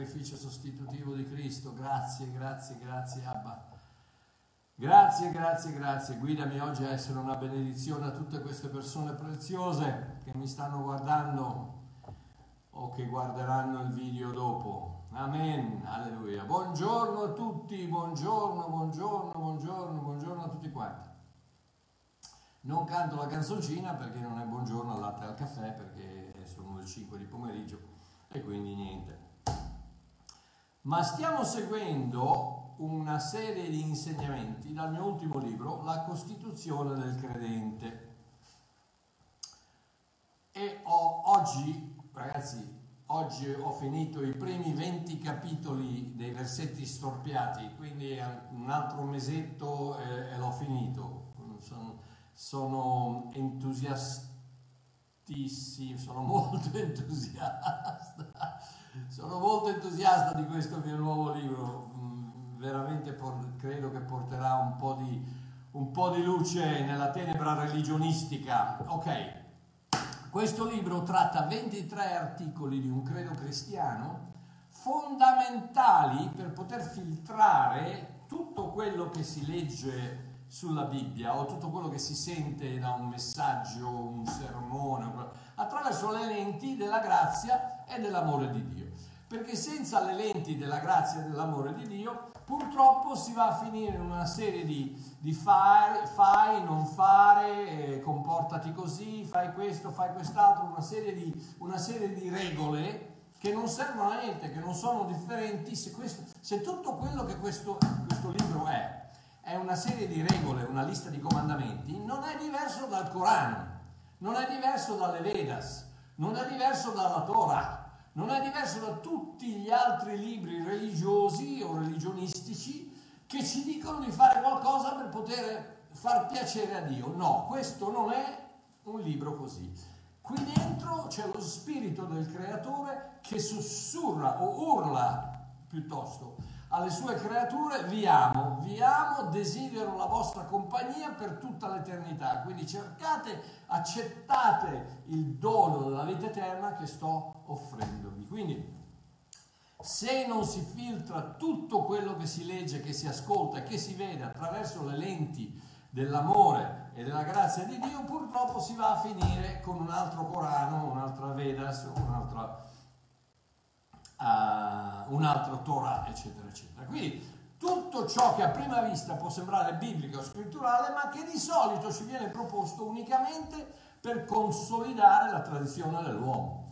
sacrificio sostitutivo di Cristo. Grazie, grazie, grazie Abba. Grazie, grazie, grazie. Guidami oggi a essere una benedizione a tutte queste persone preziose che mi stanno guardando o che guarderanno il video dopo. Amen, alleluia. Buongiorno a tutti, buongiorno, buongiorno, buongiorno, buongiorno a tutti quanti. Non canto la canzoncina perché non è buongiorno al latte al caffè perché sono le 5 di pomeriggio e quindi niente. Ma stiamo seguendo una serie di insegnamenti dal mio ultimo libro, La Costituzione del Credente. E ho, oggi, ragazzi, oggi ho finito i primi 20 capitoli dei versetti storpiati, quindi un altro mesetto e, e l'ho finito. Sono, sono entusiastissimo, sono molto entusiasta, sono molto entusiasta di questo mio nuovo libro, mm, veramente por- credo che porterà un po, di, un po' di luce nella tenebra religionistica. Ok, questo libro tratta 23 articoli di un credo cristiano fondamentali per poter filtrare tutto quello che si legge sulla Bibbia o tutto quello che si sente da un messaggio, un sermone, attraverso le lenti della grazia e dell'amore di Dio. Perché senza le lenti della grazia e dell'amore di Dio, purtroppo si va a finire in una serie di, di fare, fai, non fare, eh, comportati così, fai questo, fai quest'altro, una serie di, una serie di regole che non servono a niente, che non sono differenti, se, questo, se tutto quello che questo, questo libro è è una serie di regole, una lista di comandamenti, non è diverso dal Corano, non è diverso dalle Vedas, non è diverso dalla Torah, non è diverso da tutti gli altri libri religiosi o religionistici che ci dicono di fare qualcosa per poter far piacere a Dio. No, questo non è un libro così. Qui dentro c'è lo spirito del creatore che sussurra o urla piuttosto alle sue creature, vi amo, vi amo, desidero la vostra compagnia per tutta l'eternità. Quindi cercate, accettate il dono della vita eterna che sto offrendovi. Quindi se non si filtra tutto quello che si legge, che si ascolta e che si vede attraverso le lenti dell'amore e della grazia di Dio, purtroppo si va a finire con un altro Corano, un'altra Vedas, un'altra uh, un altro Torah, eccetera, eccetera. Quindi tutto ciò che a prima vista può sembrare biblico o scritturale, ma che di solito ci viene proposto unicamente per consolidare la tradizione dell'uomo.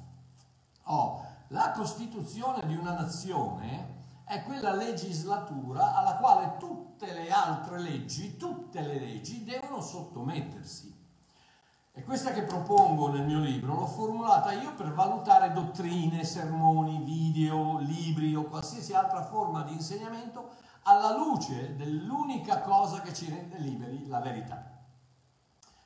Oh, la costituzione di una nazione è quella legislatura alla quale tutte le altre leggi, tutte le leggi devono sottomettersi. E questa che propongo nel mio libro l'ho formulata io per valutare dottrine, sermoni, video, libri o qualsiasi altra forma di insegnamento alla luce dell'unica cosa che ci rende liberi, la verità.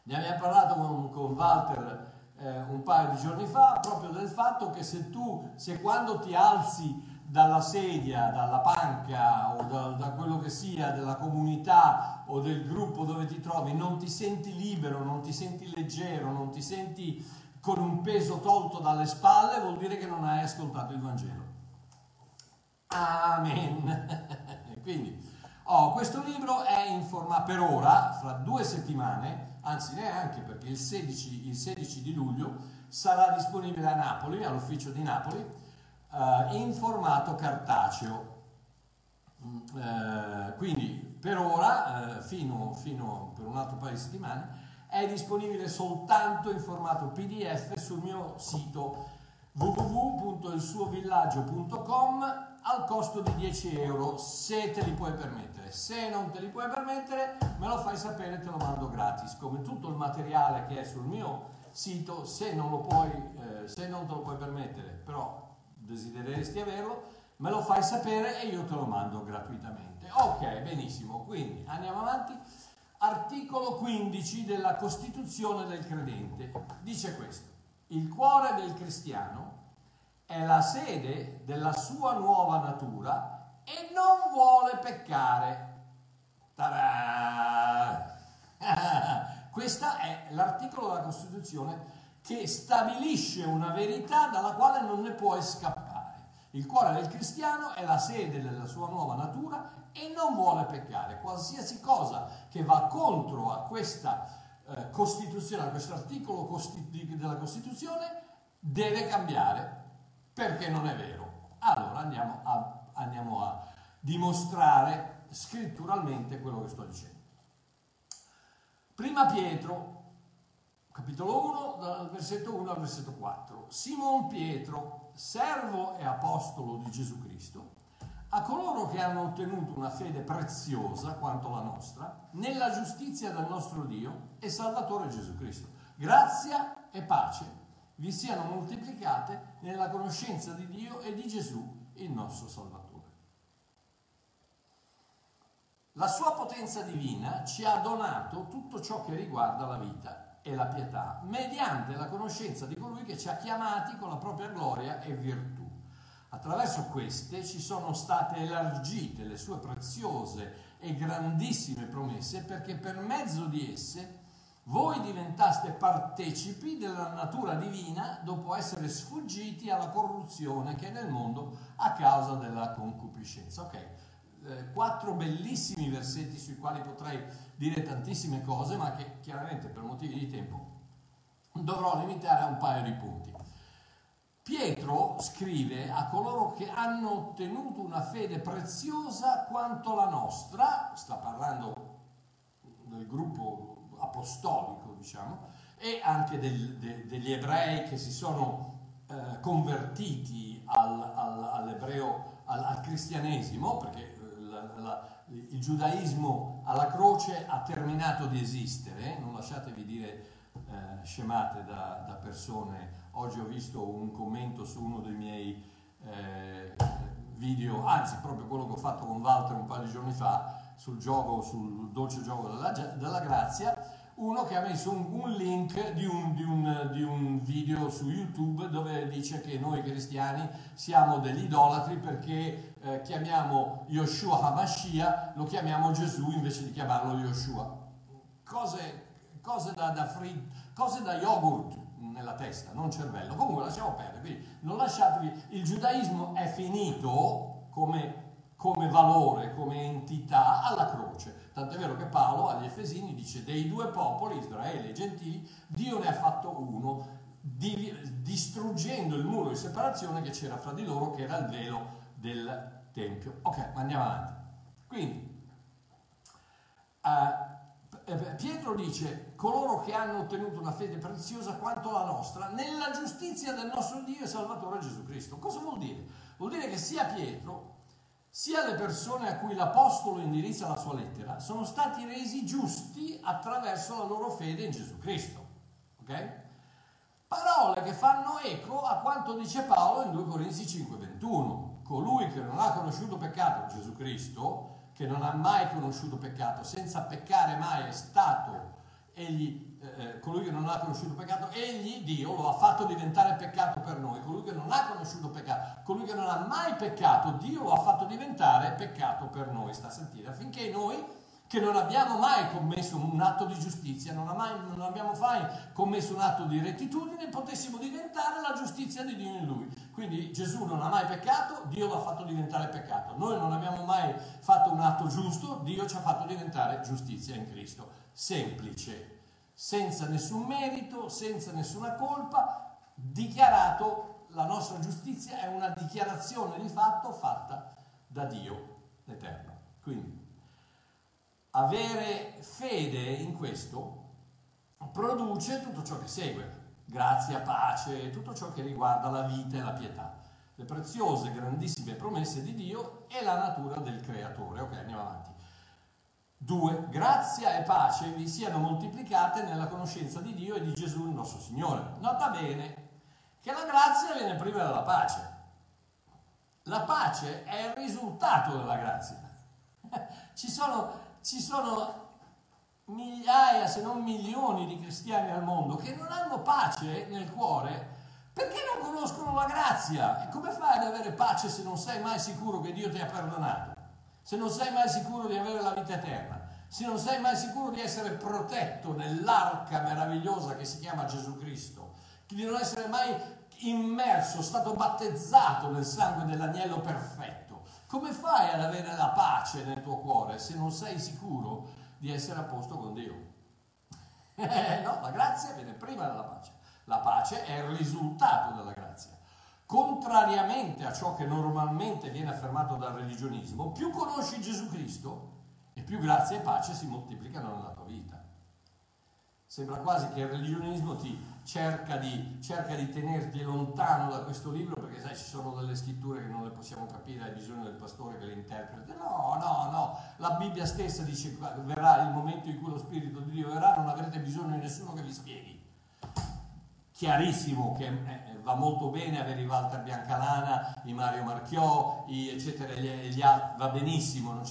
Ne abbiamo parlato con, con Walter eh, un paio di giorni fa proprio del fatto che se tu, se quando ti alzi dalla sedia, dalla panca o da, da, quello che sia della comunità o del gruppo dove ti trovi, non ti senti libero, non ti senti leggero, non ti senti con un peso tolto dalle spalle, vuol dire che non hai ascoltato il Vangelo. Amen. Quindi, oh, questo libro è in forma per ora, fra due settimane, anzi neanche perché il 16, il 16 di luglio sarà disponibile a Napoli, all'ufficio di Napoli, uh, in formato cartaceo. Uh, quindi per ora, uh, fino, fino per un altro paio di settimane, è disponibile soltanto in formato PDF sul mio sito www.ilsuovillaggio.com al costo di 10 euro se te li puoi permettere. Se non te li puoi permettere, me lo fai sapere e te lo mando gratis, come tutto il materiale che è sul mio sito, se non, lo puoi, eh, se non te lo puoi permettere, però desidereresti averlo, me lo fai sapere e io te lo mando gratuitamente. Ok, benissimo, quindi andiamo avanti. Articolo 15 della Costituzione del credente dice questo. Il cuore del cristiano è la sede della sua nuova natura e non vuole peccare. Ta-da! Questo è l'articolo della Costituzione che stabilisce una verità dalla quale non ne puoi scappare. Il cuore del cristiano è la sede della sua nuova natura e non vuole peccare. Qualsiasi cosa che va contro a questa eh, Costituzione, a questo articolo costi- della Costituzione, deve cambiare perché non è vero. Allora andiamo a, andiamo a dimostrare scritturalmente quello che sto dicendo. Prima Pietro, capitolo 1, dal versetto 1 al versetto 4. Simon Pietro, servo e apostolo di Gesù Cristo, a coloro che hanno ottenuto una fede preziosa quanto la nostra, nella giustizia del nostro Dio e Salvatore Gesù Cristo. Grazia e pace vi siano moltiplicate nella conoscenza di Dio e di Gesù, il nostro Salvatore. La sua potenza divina ci ha donato tutto ciò che riguarda la vita e la pietà, mediante la conoscenza di colui che ci ha chiamati con la propria gloria e virtù. Attraverso queste ci sono state elargite le sue preziose e grandissime promesse perché per mezzo di esse voi diventaste partecipi della natura divina dopo essere sfuggiti alla corruzione che è nel mondo a causa della concupiscenza. Ok, eh, quattro bellissimi versetti sui quali potrei dire tantissime cose, ma che chiaramente per motivi di tempo dovrò limitare a un paio di punti. Pietro scrive a coloro che hanno ottenuto una fede preziosa quanto la nostra, sta parlando del gruppo apostolico, diciamo, e anche del, de, degli ebrei che si sono eh, convertiti al, al, all'ebreo, al, al cristianesimo, perché la, il giudaismo alla croce ha terminato di esistere, non lasciatevi dire eh, scemate da, da, persone. Oggi ho visto un commento su uno dei miei eh, video, anzi proprio quello che ho fatto con Walter un paio di giorni fa, sul gioco, sul dolce gioco della, della grazia, uno che ha messo un, un link di un, di, un, di un, video su YouTube dove dice che noi cristiani siamo degli idolatri perché eh, chiamiamo Yoshua Hamashiach, lo chiamiamo Gesù invece di chiamarlo Yoshua. Cose, cose, da, da free, cose da yogurt nella testa, non cervello. Comunque lasciamo perdere, quindi non lasciatevi, il giudaismo è finito come come valore, come entità alla croce. Tant'è vero che Paolo agli Efesini dice dei due popoli, Israele e Gentili, Dio ne ha fatto uno, distruggendo il muro di separazione che c'era fra di loro, che era il velo del Tempio. Ok, andiamo avanti. Quindi, uh, Pietro dice, coloro che hanno ottenuto una fede preziosa quanto la nostra, nella giustizia del nostro Dio e Salvatore Gesù Cristo. Cosa vuol dire? Vuol dire che sia Pietro sia le persone a cui l'Apostolo indirizza la sua lettera sono stati resi giusti attraverso la loro fede in Gesù Cristo. Ok? Parole che fanno eco a quanto dice Paolo in 2 Corinzi 5:21. Colui che non ha conosciuto peccato, Gesù Cristo, che non ha mai conosciuto peccato, senza peccare mai è stato egli eh, eh, colui che non ha conosciuto peccato, egli, Dio, lo ha fatto diventare peccato per noi. Colui che non ha conosciuto peccato, colui che non ha mai peccato, Dio lo ha fatto diventare peccato per noi. Sta a sentire, affinché noi, che non abbiamo mai commesso un atto di giustizia, non, mai, non abbiamo mai commesso un atto di rettitudine, potessimo diventare la giustizia di Dio in lui. Quindi Gesù non ha mai peccato, Dio l'ha fatto diventare peccato. Noi non abbiamo mai fatto un atto giusto, Dio ci ha fatto diventare giustizia in Cristo. Semplice, senza nessun merito, senza nessuna colpa, dichiarato la nostra giustizia è una dichiarazione di fatto fatta da Dio l'Eterno. Quindi avere fede in questo produce tutto ciò che segue, grazia, pace, tutto ciò che riguarda la vita e la pietà, le preziose, grandissime promesse di Dio e la natura del creatore. Ok, andiamo avanti. 2. Grazia e pace vi siano moltiplicate nella conoscenza di Dio e di Gesù il nostro Signore. Nota bene che la grazia viene prima della pace. La pace è il risultato della grazia. Ci sono, ci sono migliaia, se non milioni di cristiani al mondo che non hanno pace nel cuore perché non conoscono la grazia. E come fai ad avere pace se non sei mai sicuro che Dio ti ha perdonato? Se non sei mai sicuro di avere la vita eterna, se non sei mai sicuro di essere protetto nell'arca meravigliosa che si chiama Gesù Cristo, di non essere mai immerso, stato battezzato nel sangue dell'agnello perfetto. Come fai ad avere la pace nel tuo cuore se non sei sicuro di essere a posto con Dio? no, la grazia viene prima della pace. La pace è il risultato della grazia. Contrariamente a ciò che normalmente viene affermato dal religionismo, più conosci Gesù Cristo e più grazia e pace si moltiplicano nella tua vita. Sembra quasi che il religionismo ti cerca di, cerca di, tenerti lontano da questo libro perché sai ci sono delle scritture che non le possiamo capire, hai bisogno del pastore che le interpreti. No, no, no, la Bibbia stessa dice verrà il momento in cui lo Spirito di Dio verrà, non avrete bisogno di nessuno che vi spieghi. Chiarissimo che eh, va molto bene avere i Walter Biancalana, i Mario Marchiò, i eccetera, gli, gli va benissimo, no,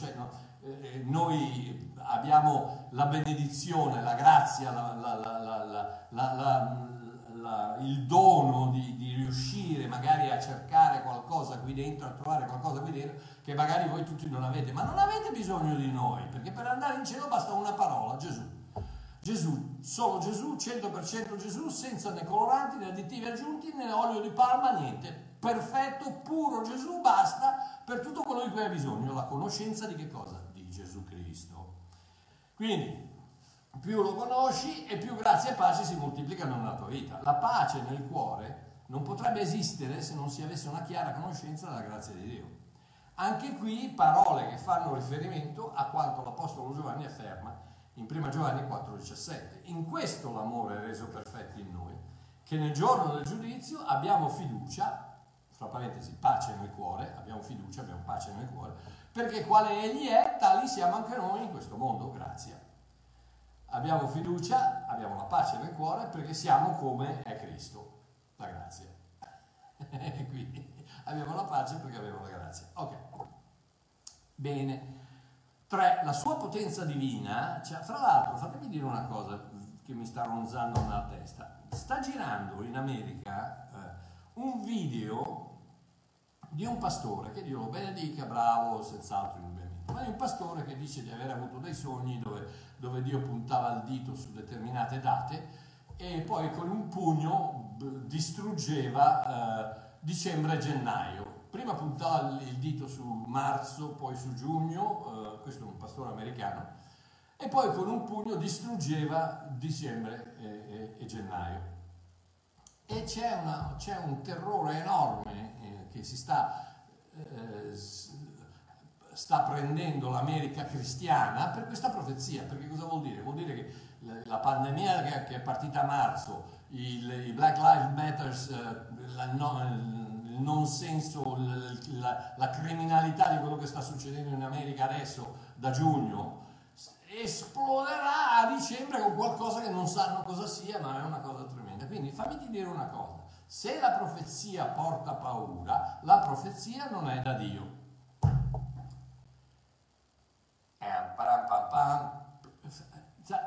eh, noi abbiamo la benedizione, la grazia, la, la, la, il dono di, di, riuscire magari a cercare qualcosa qui dentro, a trovare qualcosa qui dentro che magari voi tutti non avete, ma non avete bisogno di noi, perché per andare in cielo basta una parola, Gesù. Gesù, solo Gesù, 100% Gesù, senza né coloranti né additivi aggiunti né olio di palma, niente. Perfetto, puro Gesù, basta per tutto quello di cui hai bisogno, la conoscenza di che cosa? Di Gesù Cristo. Quindi più lo conosci e più grazia e pace si moltiplicano nella tua vita. La pace nel cuore non potrebbe esistere se non si avesse una chiara conoscenza della grazia di Dio. Anche qui parole che fanno riferimento a quanto l'Apostolo Giovanni afferma in 1 Giovanni 4,17. In questo l'amore è reso perfetto in noi, che nel giorno del giudizio abbiamo fiducia, fra parentesi pace nel cuore, abbiamo fiducia, abbiamo pace nel cuore, perché quale Egli è, tali siamo anche noi in questo mondo, grazie. Abbiamo fiducia, abbiamo la pace nel cuore perché siamo come è Cristo, la grazia. Quindi abbiamo la pace perché abbiamo la grazia. Ok, bene. Tre, la sua potenza divina, cioè, fra l'altro fatemi dire una cosa che mi sta ronzando nella testa, sta girando in America eh, un video di un pastore, che Dio lo benedica, bravo, senz'altro indubbiamente, ma di un pastore che dice di aver avuto dei sogni dove, dove Dio puntava il dito su determinate date e poi con un pugno distruggeva eh, dicembre e gennaio. Prima puntava il dito su marzo, poi su giugno, eh, questo è un pastore americano, e poi con un pugno distruggeva dicembre e, e, e gennaio. E c'è, una, c'è, un terrore enorme che si sta, eh, sta prendendo l'America cristiana per questa profezia. Perché cosa vuol dire? Vuol dire che la pandemia che, è partita a marzo, il, i Black Lives Matter, eh, la, il non senso, la, la criminalità di quello che sta succedendo in America adesso da giugno, esploderà a dicembre con qualcosa che non sanno cosa sia, ma è una cosa tremenda. Quindi fammi dire una cosa. Se la profezia porta paura, la profezia non è da Dio.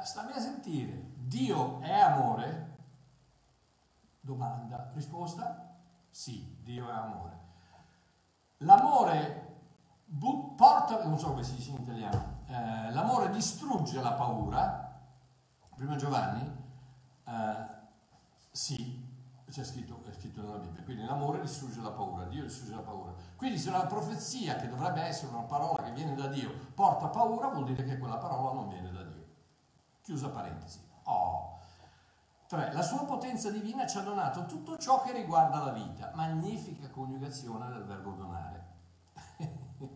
Stammi a sentire, Dio è amore? Domanda, risposta? Sì, Dio è amore. L'amore but, porta, non so come si dice in italiano, eh, l'amore distrugge la paura, prima Giovanni, eh, sì, c'è scritto, è scritto nella Bibbia. Quindi l'amore distrugge la paura, Dio distrugge la paura. Quindi se una profezia, che dovrebbe essere una parola che viene da Dio, porta paura, vuol dire che quella parola non viene da Dio. Chiusa parentesi. Oh. 3. La sua potenza divina ci ha donato tutto ciò che riguarda la vita. Magnifica coniugazione del verbo donare.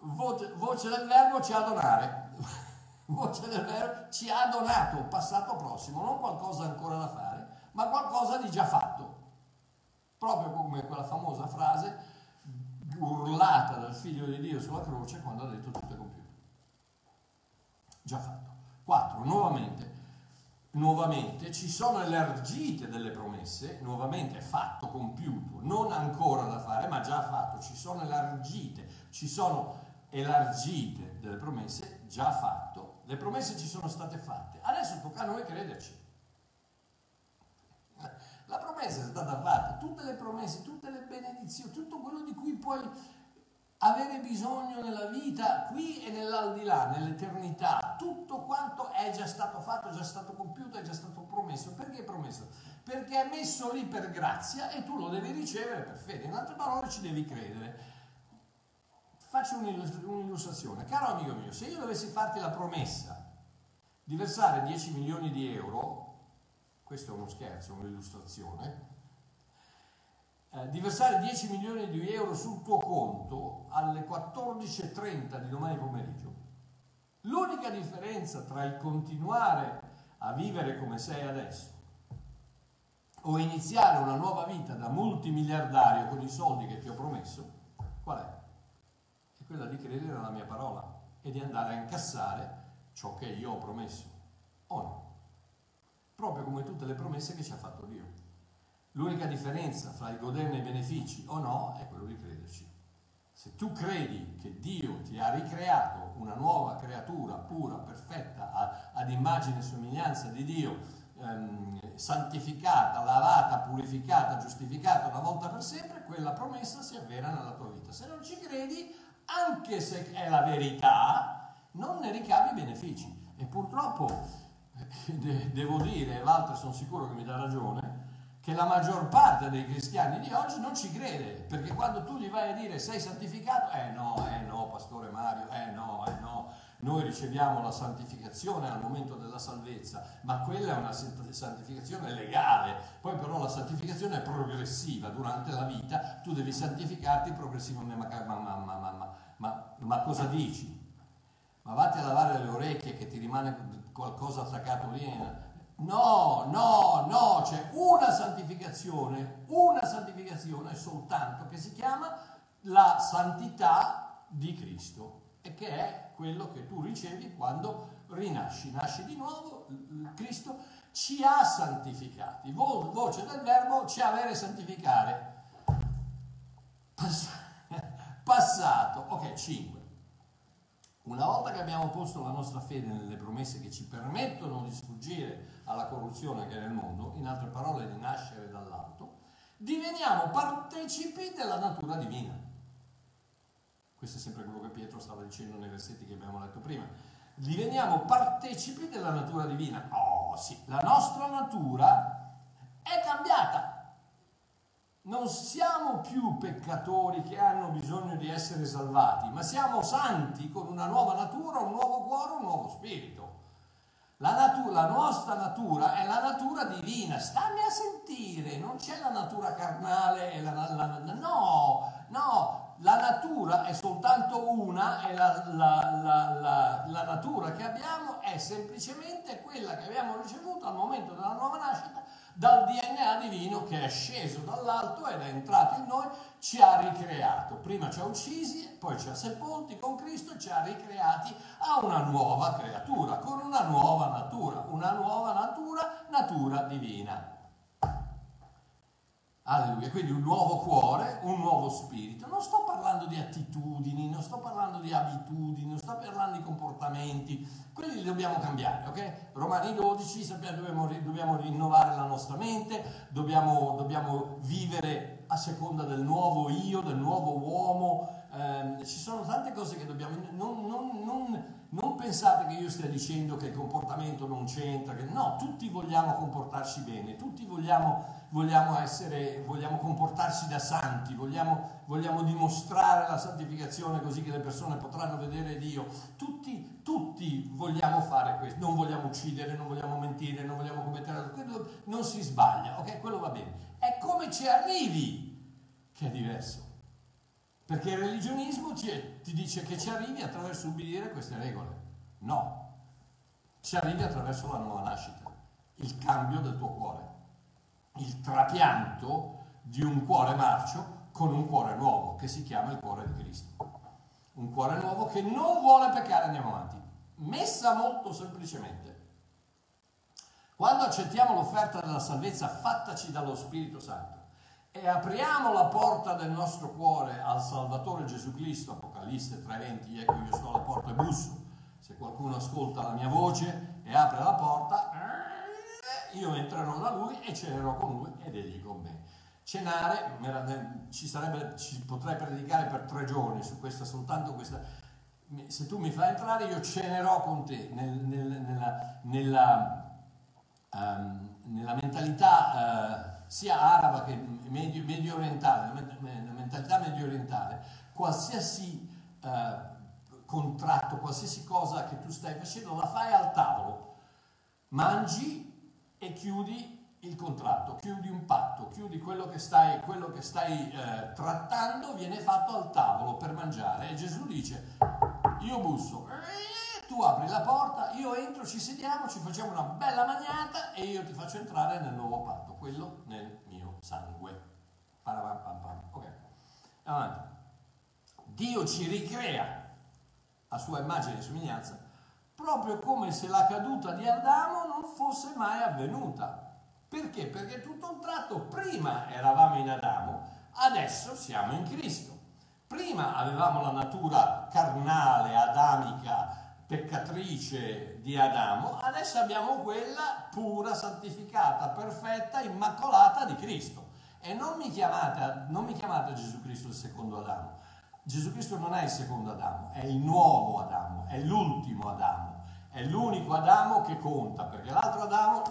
voce, voce del verbo ci ha donare. voce del verbo ci ha donato, passato prossimo, non qualcosa ancora da fare ma qualcosa di già fatto. Proprio come quella famosa frase urlata dal figlio di Dio sulla croce quando ha detto tutto è compiuto. Già fatto. 4. Nuovamente, nuovamente ci sono elargite delle promesse, nuovamente fatto, compiuto, non ancora da fare, ma già fatto, ci sono elargite, ci sono elargite delle promesse, già fatto, le promesse ci sono state fatte, adesso tocca a noi crederci. promessa è stata fatta, tutte le promesse, tutte le benedizioni, tutto quello di cui puoi avere bisogno nella vita qui e nell'aldilà, nell'eternità. Tutto quanto è già stato fatto, è già stato compiuto, è già stato promesso. Perché promesso? Perché è messo lì per grazia e tu lo devi ricevere per fede. In altre parole ci devi credere. Faccio un'illustrazione. Caro amico mio, se io dovessi farti la promessa di versare 10 milioni di euro, questo è uno scherzo, un'illustrazione, eh, di versare 10 milioni di euro sul tuo conto alle 14.30 di domani pomeriggio, l'unica differenza tra il continuare a vivere come sei adesso o iniziare una nuova vita da multimiliardario con i soldi che ti ho promesso, qual è? È quella di credere alla mia parola e di andare a incassare ciò che io ho promesso, o no? Proprio come tutte le promesse che ci ha fatto Dio. L'unica differenza fra il goderne i benefici o no è quello di crederci. Se tu credi che Dio ti ha ricreato una nuova creatura pura, perfetta, ad immagine e somiglianza di Dio, ehm, santificata, lavata, purificata, giustificata una volta per sempre, quella promessa si avvera nella tua vita. Se non ci credi, anche se è la verità, non ne ricavi benefici. E purtroppo, eh, devo dire, e Walter sono sicuro che mi dà ragione, che la maggior parte dei cristiani di oggi non ci crede, perché quando tu gli vai a dire sei santificato, eh no, eh no, pastore Mario, eh no, eh no, noi riceviamo la santificazione al momento della salvezza, ma quella è una santificazione legale, poi però la santificazione è progressiva durante la vita, tu devi santificarti progressivamente, ma, ma, ma, ma, cosa dici? Ma vatti a lavare le orecchie che ti rimane qualcosa attaccato lì No, no, no, c'è una santificazione, una santificazione soltanto che si chiama la santità di Cristo e che è quello che tu ricevi quando rinasci, nasci di nuovo, Cristo ci ha santificati. Vo- voce del verbo ci avere santificare. Pass- passato, ok, 5. Una volta che abbiamo posto la nostra fede nelle promesse che ci permettono di sfuggire alla corruzione che è nel mondo, in altre parole di nascere dall'alto, diveniamo partecipi della natura divina. Questo è sempre quello che Pietro stava dicendo nei versetti che abbiamo letto prima. Diveniamo partecipi della natura divina. Oh sì, la nostra natura è cambiata. Non siamo più peccatori che hanno bisogno di essere salvati, ma siamo santi con una nuova natura, un nuovo cuore, un nuovo spirito. La, natura, la nostra natura è la natura divina, stammi a sentire, non c'è la natura carnale e la, la, la no, no, la natura è soltanto una e la, la, abbiamo è semplicemente quella che abbiamo ricevuto al momento della nuova nascita dal DNA divino che è sceso dall'alto ed è entrato in noi, ci ha ricreato. Prima ci ha uccisi, poi ci ha sepolti con Cristo ci ha ricreati a una nuova creatura, con una nuova natura, una nuova natura, natura divina. Alleluia, quindi un nuovo cuore, un nuovo spirito. Non sto parlando di attitudini, non sto parlando di abitudini, non sto parlando di comportamenti, quelli li dobbiamo cambiare, ok? Romani 12 sappiamo dobbiamo, dobbiamo rinnovare la nostra mente, dobbiamo, dobbiamo, vivere a seconda del nuovo io, del nuovo uomo. Eh, ci sono tante cose che dobbiamo... Non, non, non, non pensate che io stia dicendo che il comportamento non c'entra, che no, tutti vogliamo comportarci bene, tutti vogliamo vogliamo, essere, vogliamo comportarci da santi, vogliamo, vogliamo, dimostrare la santificazione così che le persone potranno vedere Dio. Tutti, tutti vogliamo fare questo, non vogliamo uccidere, non vogliamo mentire, non vogliamo commettere, quello non si sbaglia, ok? Quello va bene. È come ci arrivi che è diverso. Perché il religionismo ti, ti dice che ci arrivi attraverso ubbidire queste regole. No, ci arrivi attraverso la nuova nascita, il cambio del tuo cuore il trapianto di un cuore marcio con un cuore nuovo che si chiama il cuore di Cristo. Un cuore nuovo che non vuole peccare, andiamo avanti. Messa molto semplicemente. Quando accettiamo l'offerta della salvezza fattaci dallo Spirito Santo e apriamo la porta del nostro cuore al Salvatore Gesù Cristo, Apocalisse 3:20, ecco io sto alla porta e busso. Se qualcuno ascolta la mia voce e apre la porta, io entrerò da lui e cenerò con lui ed egli con me. cenare, ci, sarebbe, ci potrei predicare per tre giorni su questa, soltanto questa. Se tu mi fai entrare, io cenerò con te nel, nel, nella, nella, um, nella, mentalità uh, sia araba che medio, medio orientale, nella mentalità medio orientale, qualsiasi uh, contratto, qualsiasi cosa che tu stai facendo, la fai al tavolo, mangi e chiudi il contratto, chiudi un patto, chiudi quello che stai, quello che stai eh, trattando, viene fatto al tavolo per mangiare. E Gesù dice, io busso, tu apri la porta, io entro, ci sediamo, ci facciamo una bella magnata e io ti faccio entrare nel nuovo patto, quello nel mio sangue. Ok, avanti. Dio ci ricrea a sua immagine e somiglianza, proprio come se la caduta di Adamo non fosse mai avvenuta perché? Perché tutto un tratto prima eravamo in Adamo, adesso siamo in Cristo. Prima avevamo la natura carnale, adamica, peccatrice di Adamo, adesso abbiamo quella pura, santificata, perfetta, immacolata di Cristo. E non mi chiamate, non mi chiamate Gesù Cristo il secondo Adamo. Gesù Cristo non è il secondo Adamo, è il nuovo Adamo, è l'ultimo Adamo, è l'unico Adamo che conta, perché l'altro Adamo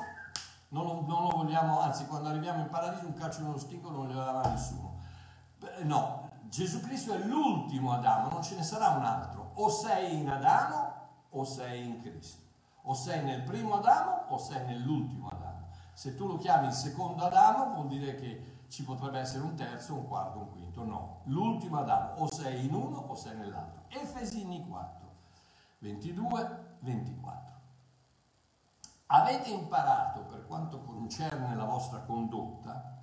non lo, non lo, vogliamo, anzi quando arriviamo in paradiso un calcio nello stinco non glielo darà nessuno. No, Gesù Cristo è l'ultimo Adamo, non ce ne sarà un altro. O sei in Adamo o sei in Cristo. O sei nel primo Adamo o sei nell'ultimo Adamo. Se tu lo chiami il secondo Adamo vuol dire che ci potrebbe essere un terzo, un quarto, un quinto. No, l'ultimo Adamo o sei in uno o sei nell'altro. Efesini 4, 22, 24. Avete imparato, per quanto concerne la vostra condotta,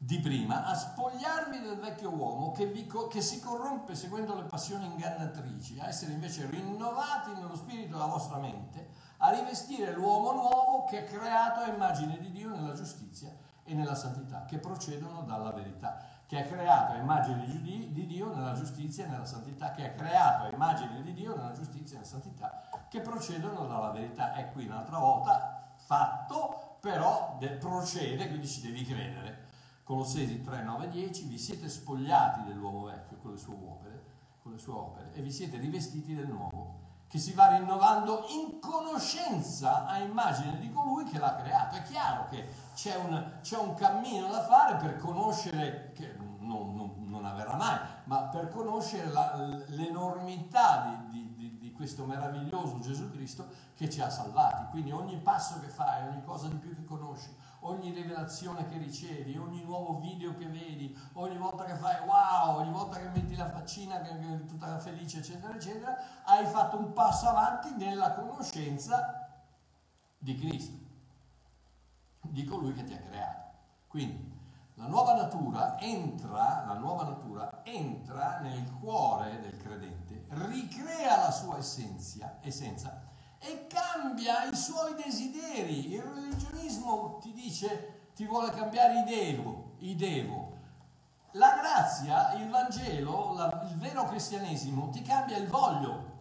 di prima a spogliarvi del vecchio uomo che, vi, che, si corrompe seguendo le passioni ingannatrici, a essere invece rinnovati nello spirito della vostra mente, a rivestire l'uomo nuovo che è creato a immagine di Dio nella giustizia e nella santità, che procedono dalla verità, che è creato a immagine di Dio nella giustizia e nella santità, che è creato a immagine di Dio nella giustizia e nella santità, che procedono dalla verità. È qui un'altra volta fatto, però de- procede, quindi ci devi credere. Colossesi 3, 9, 10, vi siete spogliati dell'uomo vecchio con le sue opere, con le sue opere e vi siete rivestiti del nuovo, che si va rinnovando in conoscenza a immagine di colui che l'ha creato. È chiaro che c'è un, c'è un cammino da fare per conoscere, che non, non, non avverrà mai, ma per conoscere la, l'enormità di, di questo meraviglioso Gesù Cristo che ci ha salvati. Quindi ogni passo che fai, ogni cosa di più che conosci, ogni rivelazione che ricevi, ogni nuovo video che vedi, ogni volta che fai wow, ogni volta che metti la faccina che è tutta felice, eccetera, eccetera, hai fatto un passo avanti nella conoscenza di Cristo, di colui che ti ha creato. Quindi la nuova natura entra, la nuova natura entra nel cuore del credente, ricrea la sua essenza, essenza e cambia i suoi desideri. Il religionismo ti dice, ti vuole cambiare i devo, i devo. La grazia, il Vangelo, la, il vero cristianesimo ti cambia il voglio.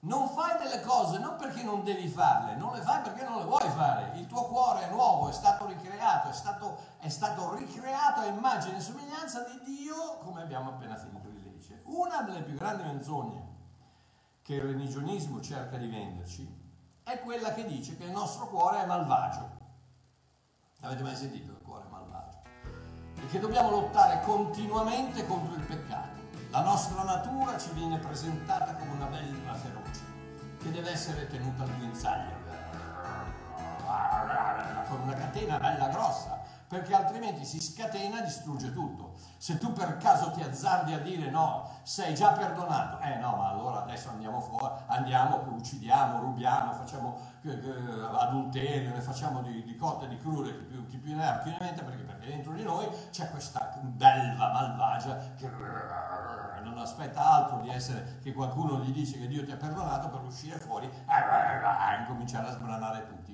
Non fai delle cose non perché non devi farle, non le fai perché non le vuoi fare. Il tuo cuore è nuovo, è stato ricreato, è stato, è stato ricreato a immagine e somiglianza di Dio, come abbiamo appena finito di leggere. Una delle più grandi menzogne che il religionismo cerca di venderci è quella che dice che il nostro cuore è malvagio. Avete mai sentito il cuore malvagio? E che dobbiamo lottare continuamente contro il peccato. La nostra natura ci viene presentata come una bella feroce che deve essere tenuta al guinzaglio con una catena bella grossa perché altrimenti si scatena e distrugge tutto. Se tu per caso ti azzardi a dire no, sei già perdonato, eh no, ma allora adesso andiamo fuori, andiamo, uccidiamo, rubiamo, facciamo eh, eh, adulterio, ne facciamo di, di cotte, di crude, chi più, chi più ne ha più ne mette, perché, perché dentro di noi c'è questa belva malvagia che non aspetta altro di essere che qualcuno gli dice che Dio ti ha perdonato per uscire fuori e incominciare a sbranare tutti.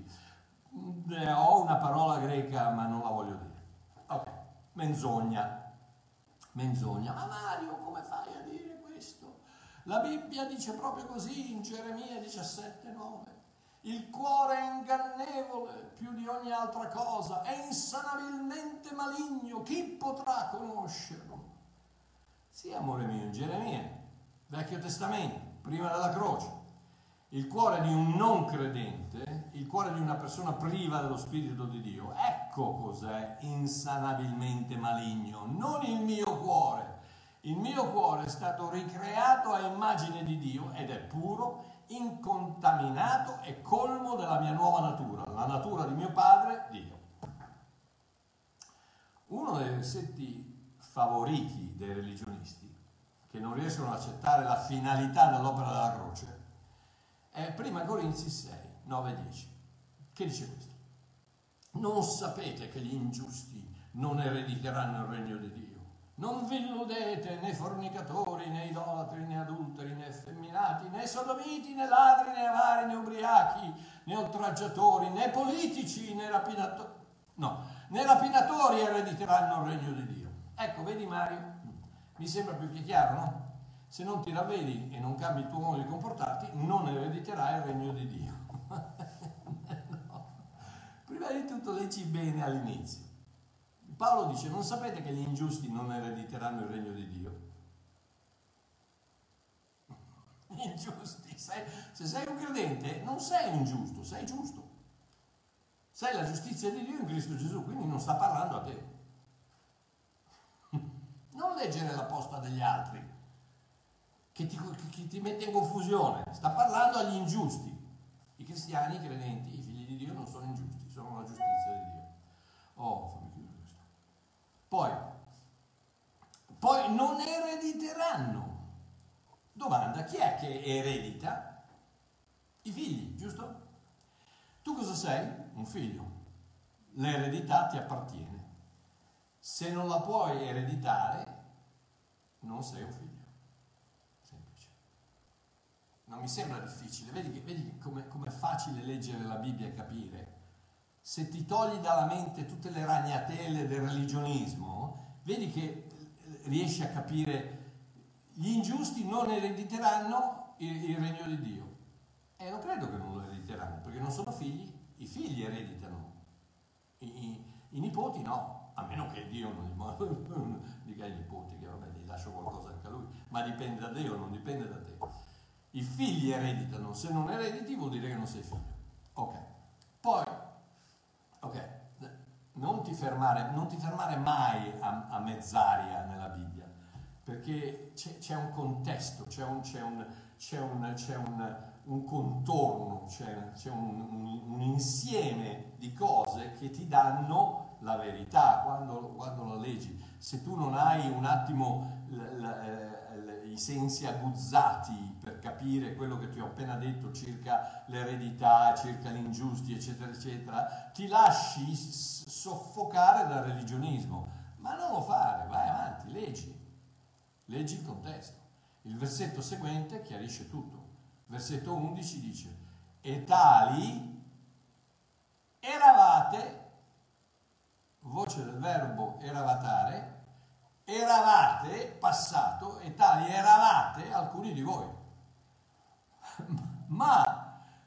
Eh, ho una parola greca ma non la voglio dire. Ok, menzogna. Menzogna. Ma Mario, come fai a dire questo? La Bibbia dice proprio così in Geremia 17,9. Il cuore è ingannevole più di ogni altra cosa, è insanabilmente maligno, chi potrà conoscerlo? Sì, amore mio, in Geremia, Vecchio Testamento, prima della croce. Il cuore di un non credente, il cuore di una persona priva dello Spirito di Dio, ecco cos'è insanabilmente maligno, non il mio cuore. Il mio cuore è stato ricreato a immagine di Dio ed è puro, incontaminato e colmo della mia nuova natura, la natura di mio padre, Dio. Uno dei versetti favoriti dei religionisti, che non riescono ad accettare la finalità dell'opera della croce, è 1 Corinzi 6, 9 e 10, che dice questo. Non sapete che gli ingiusti non erediteranno il regno di Dio. Non vi illudete né fornicatori, né idolatri, né adulteri, né effeminati, né sodomiti, né ladri, né avari, né ubriachi, né oltraggiatori, né politici, né rapinatori. No, né rapinatori erediteranno il regno di Dio. Ecco, vedi Mario? Mi sembra più che chiaro, no? Se non ti ravvedi e non cambi il tuo modo di comportarti, non erediterai il regno di Dio. no. Prima di tutto leggi bene all'inizio. Paolo dice, non sapete che gli ingiusti non erediteranno il regno di Dio? Ingiusti, sei, se sei un credente non sei ingiusto, sei giusto. Sei la giustizia di Dio in Cristo Gesù, quindi non sta parlando a te. Non leggere la posta degli altri, che ti, che ti mette in confusione, sta parlando agli ingiusti. I cristiani, i credenti, i figli di Dio non sono ingiusti, sono la giustizia di Dio. Oh, poi, poi non erediteranno. Domanda, chi è che eredita? I figli, giusto? Tu cosa sei? Un figlio. L'eredità ti appartiene. Se non la puoi ereditare, non sei un figlio. Semplice. Non mi sembra difficile. Vedi, vedi come è facile leggere la Bibbia e capire se ti togli dalla mente tutte le ragnatele del religionismo, vedi che eh, riesci a capire gli ingiusti non erediteranno il, il regno di Dio. E non credo che non lo erediteranno, perché non sono figli, i figli ereditano, i, i, i nipoti no, a meno che Dio non dica ai nipoti che vabbè gli lascio qualcosa anche a lui, ma dipende da Dio, non dipende da te. I figli ereditano, se non erediti vuol dire che non sei figlio. Ok, poi Ok, non ti fermare, non ti fermare mai a, a, mezzaria nella Bibbia, perché c'è, c'è un contesto, c'è un, c'è un, c'è un, c'è un, un contorno, c'è, c'è un, insieme di cose che ti danno la verità quando, quando la leggi. Se tu non hai un attimo l, l, l, i sensi aguzzati capire quello che ti ho appena detto circa l'eredità, circa gli ingiusti, eccetera, eccetera, ti lasci soffocare dal religionismo. Ma non lo fare, vai avanti, leggi, leggi il contesto. Il versetto seguente chiarisce tutto. Versetto 11 dice, e tali eravate, voce del verbo eravatare, eravate passato e tali eravate alcuni di voi. Ma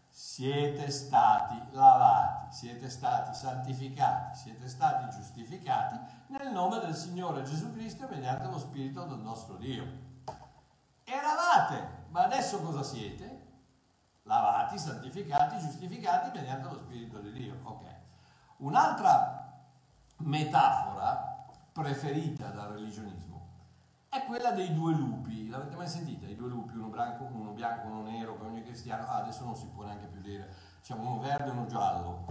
siete stati lavati, siete stati santificati, siete stati giustificati nel nome del Signore Gesù Cristo mediante lo Spirito del nostro Dio. Eravate, ma adesso cosa siete? Lavati, santificati, giustificati mediante lo Spirito di Dio. Ok. Un'altra metafora preferita dal religionismo è quella dei due lupi. L'avete mai sentita? Due lupi, uno bianco, uno bianco, uno nero, che ogni cristiano, ah, adesso non si può neanche più dire, diciamo uno verde e uno giallo.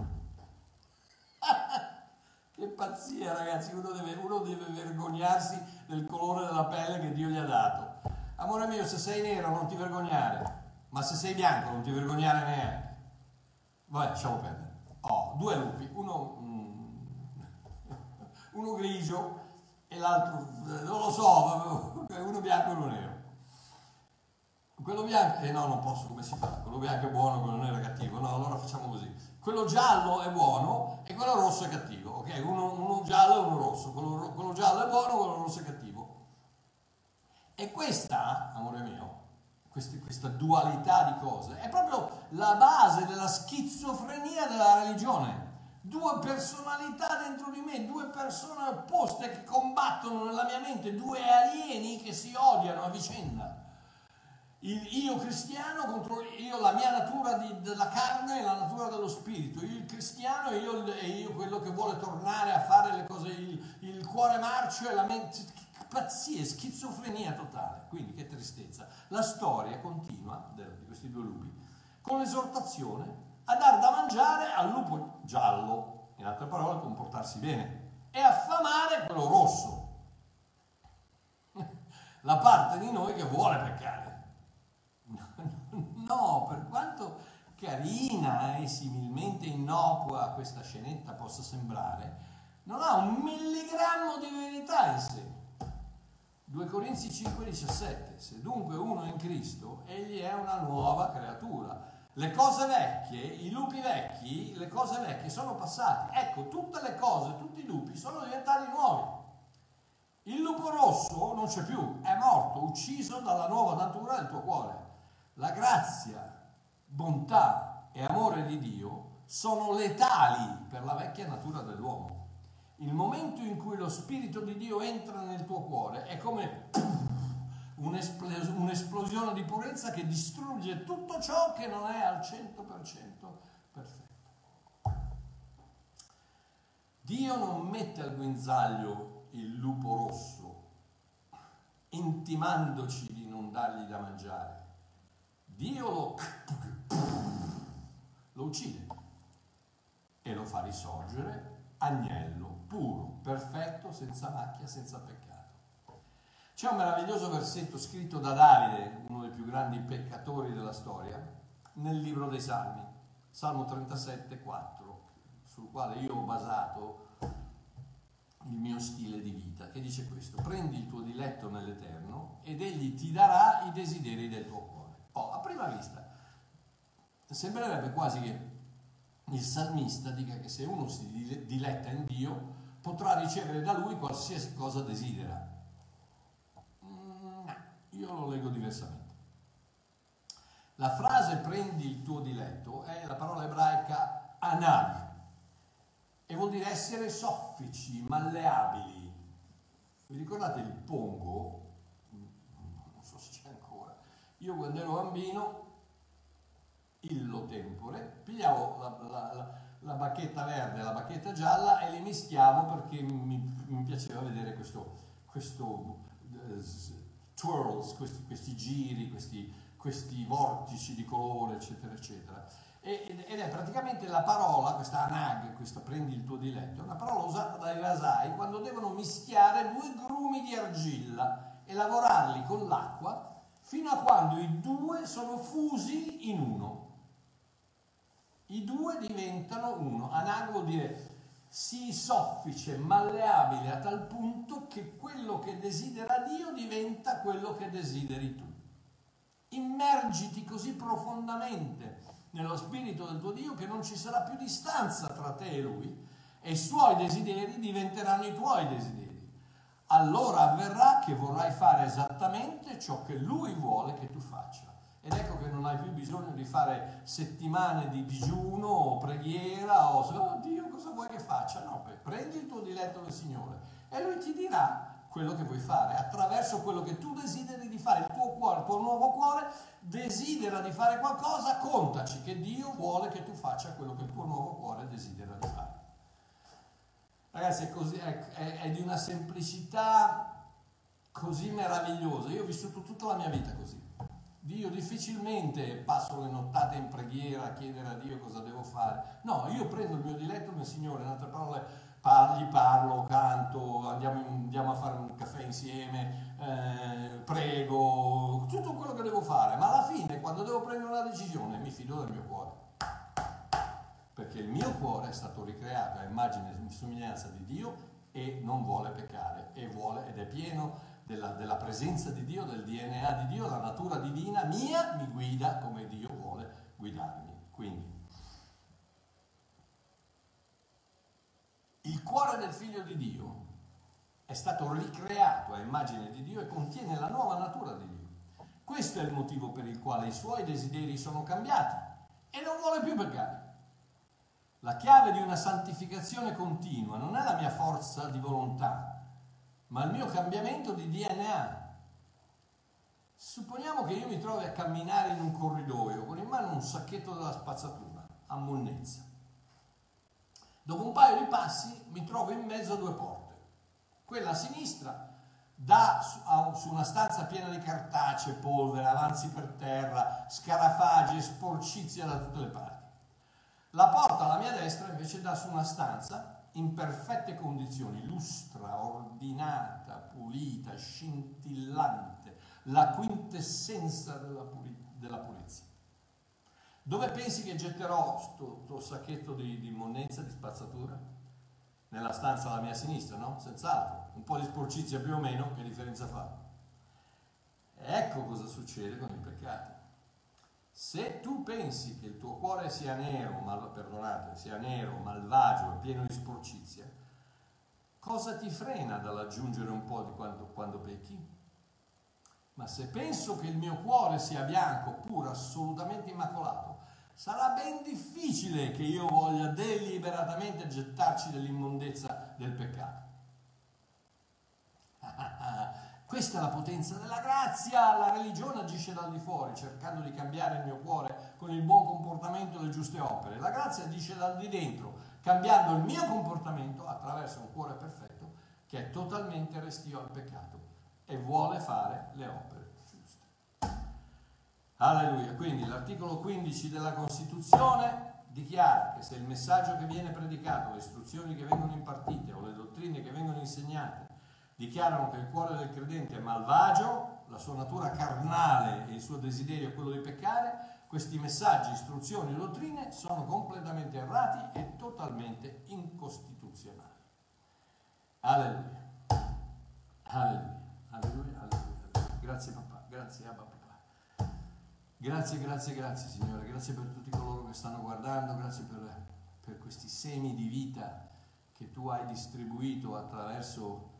che pazzia ragazzi, uno deve, uno deve vergognarsi del colore della pelle che Dio gli ha dato. Amore mio, se sei nero non ti vergognare, ma se sei bianco non ti vergognare neanche. Vabbè, lasciamo perdere. Oh, due lupi, uno, mm, uno grigio e l'altro, non lo so, uno bianco e uno nero. Quello bianco, eh no, non posso, come si fa? Quello bianco è buono, quello nero è cattivo. No, allora facciamo così. Quello giallo è buono e quello rosso è cattivo. Ok, uno, uno giallo e uno rosso. Quello, quello giallo è buono, quello rosso è cattivo. E questa, amore mio, questi, questa dualità di cose, è proprio la base della schizofrenia della religione. Due personalità dentro di me, due persone opposte che combattono nella mia mente, due alieni che si odiano a vicenda il io cristiano contro io, la mia natura di, della carne e la natura dello spirito, il cristiano e io, io quello che vuole tornare a fare le cose, il, il cuore marcio e la mente, pazzia, schizofrenia totale, quindi che tristezza. La storia continua di questi due lupi con l'esortazione a dar da mangiare al lupo giallo, in altre parole comportarsi bene, e affamare quello rosso, la parte di noi che vuole peccare. No, per quanto carina e similmente innocua questa scenetta possa sembrare, non ha un milligrammo di verità in sé. 2 Corinzi 5,17 Se dunque uno è in Cristo, egli è una nuova creatura. Le cose vecchie, i lupi vecchi, le cose vecchie sono passate. Ecco, tutte le cose, tutti i lupi sono diventati nuovi. Il lupo rosso non c'è più, è morto, ucciso dalla nuova natura del tuo cuore. La grazia, bontà e amore di Dio sono letali per la vecchia natura dell'uomo. Il momento in cui lo Spirito di Dio entra nel tuo cuore è come un'esplosione di purezza che distrugge tutto ciò che non è al 100% perfetto. Dio non mette al guinzaglio il lupo rosso, intimandoci di non dargli da mangiare Dio lo, lo uccide e lo fa risorgere agnello, puro, perfetto, senza macchia, senza peccato. C'è un meraviglioso versetto scritto da Davide, uno dei più grandi peccatori della storia, nel libro dei Salmi, Salmo 37, 4, sul quale io ho basato il mio stile di vita, che dice questo, prendi il tuo diletto nell'Eterno ed egli ti darà i desideri del tuo cuore. Oh, a prima vista sembrerebbe quasi che il salmista dica che se uno si diletta in Dio potrà ricevere da lui qualsiasi cosa desidera. Mm, no, io lo leggo diversamente. La frase prendi il tuo diletto è la parola ebraica anag e vuol dire essere soffici, malleabili. Vi ricordate il pongo? Io quando ero bambino, illo tempore, pigliavo la, la, la, bacchetta verde e la bacchetta gialla e le mischiavo perché mi, mi piaceva vedere questo, questo uh, twirls, questi, questi giri, questi, questi, vortici di colore, eccetera, eccetera. ed è praticamente la parola, questa anag, questa prendi il tuo diletto, è una parola usata dai vasai quando devono mischiare due grumi di argilla e lavorarli con l'acqua fino a quando i due sono fusi in uno. I due diventano uno. Anag vuol dire si soffice, malleabile a tal punto che quello che desidera Dio diventa quello che desideri tu. Immergiti così profondamente nello spirito del tuo Dio che non ci sarà più distanza tra te e Lui e i suoi desideri diventeranno i tuoi desideri allora avverrà che vorrai fare esattamente ciò che lui vuole che tu faccia. Ed ecco che non hai più bisogno di fare settimane di digiuno o preghiera o oh Dio cosa vuoi che faccia? No, prendi il tuo diletto del Signore e lui ti dirà quello che vuoi fare attraverso quello che tu desideri di fare. Il tuo cuore, il tuo nuovo cuore desidera di fare qualcosa, contaci che Dio vuole che tu faccia quello che il tuo nuovo cuore desidera di fare. Ragazzi, è, così, è, è, è, di una semplicità così meravigliosa. Io ho vissuto tutta la mia vita così. Dio difficilmente passo le nottate in preghiera a chiedere a Dio cosa devo fare. No, io prendo il mio diletto nel Signore, in altre parole par- gli parlo, canto, andiamo, andiamo, a fare un caffè insieme, eh, prego, tutto quello che devo fare. Ma alla fine, quando devo prendere una decisione, mi fido del mio cuore perché il mio cuore è stato ricreato a immagine e somiglianza di Dio e non vuole peccare e vuole ed è pieno della, della, presenza di Dio, del DNA di Dio, la natura divina mia mi guida come Dio vuole guidarmi. Quindi il cuore del figlio di Dio è stato ricreato a immagine di Dio e contiene la nuova natura di Dio. Questo è il motivo per il quale i suoi desideri sono cambiati e non vuole più peccare. La chiave di una santificazione continua non è la mia forza di volontà, ma il mio cambiamento di DNA. Supponiamo che io mi trovi a camminare in un corridoio con in mano un sacchetto della spazzatura a monnezza. Dopo un paio di passi mi trovo in mezzo a due porte. Quella a sinistra dà su una stanza piena di cartacee, polvere, avanzi per terra, scarafaggi e sporcizia da tutte le parti. La porta alla mia destra invece dà su una stanza in perfette condizioni, lustra, ordinata, pulita, scintillante, la quintessenza della, pulizia. Dove pensi che getterò questo sacchetto di, di monnezza, di spazzatura? Nella stanza alla mia sinistra, no? Senz'altro. Un po' di sporcizia più o meno, che differenza fa? Ecco cosa succede con il peccato. Se tu pensi che il tuo cuore sia nero, mal, perdonate, sia nero, malvagio e pieno di sporcizia, cosa ti frena dall'aggiungere un po' di quando, quando pecchi? Ma se penso che il mio cuore sia bianco, puro, assolutamente immacolato, sarà ben difficile che io voglia deliberatamente gettarci dell'immondezza del peccato. Questa è la potenza della grazia. La religione agisce dal di fuori, cercando di cambiare il mio cuore con il buon comportamento e le giuste opere. La grazia agisce dal di dentro, cambiando il mio comportamento attraverso un cuore perfetto che è totalmente restio al peccato e vuole fare le opere giuste. Alleluia. Quindi l'articolo 15 della Costituzione dichiara che se il messaggio che viene predicato, le istruzioni che vengono impartite o le dottrine che vengono insegnate dichiarano che il cuore del credente è malvagio, la sua natura carnale e il suo desiderio è quello di peccare, questi messaggi, istruzioni e dottrine sono completamente errati e totalmente incostituzionali. Alleluia. Alleluia. Alleluia. Alleluia. Grazie papà, grazie Abba papà. Grazie, grazie, grazie Signore, grazie per tutti coloro che stanno guardando, grazie per, per questi semi di vita che tu hai distribuito attraverso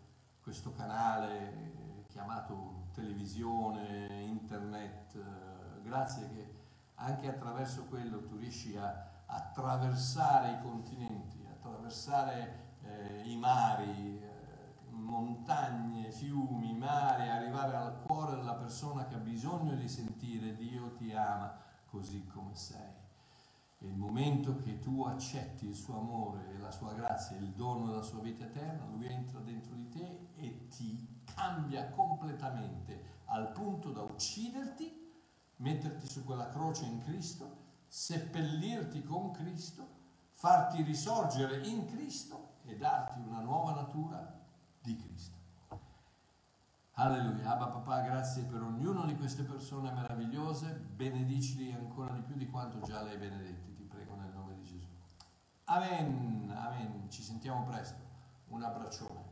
questo canale chiamato televisione, internet, eh, grazie che anche attraverso quello tu riesci a attraversare i continenti, attraversare eh, i mari, eh, montagne, fiumi, mari, arrivare al cuore della persona che ha bisogno di sentire Dio ti ama così come sei. E il momento che tu accetti il suo amore e la sua grazia, il dono della sua vita eterna, lui entra dentro di te e ti cambia completamente al punto da ucciderti, metterti su quella croce in Cristo, seppellirti con Cristo, farti risorgere in Cristo e darti una nuova natura di Cristo. Alleluia. Abba papà, grazie per ognuno di queste persone meravigliose, benedicili ancora di più di quanto già le hai benedetti, ti prego nel nome di Gesù. Amen, amen. Ci sentiamo presto. Un abbraccione.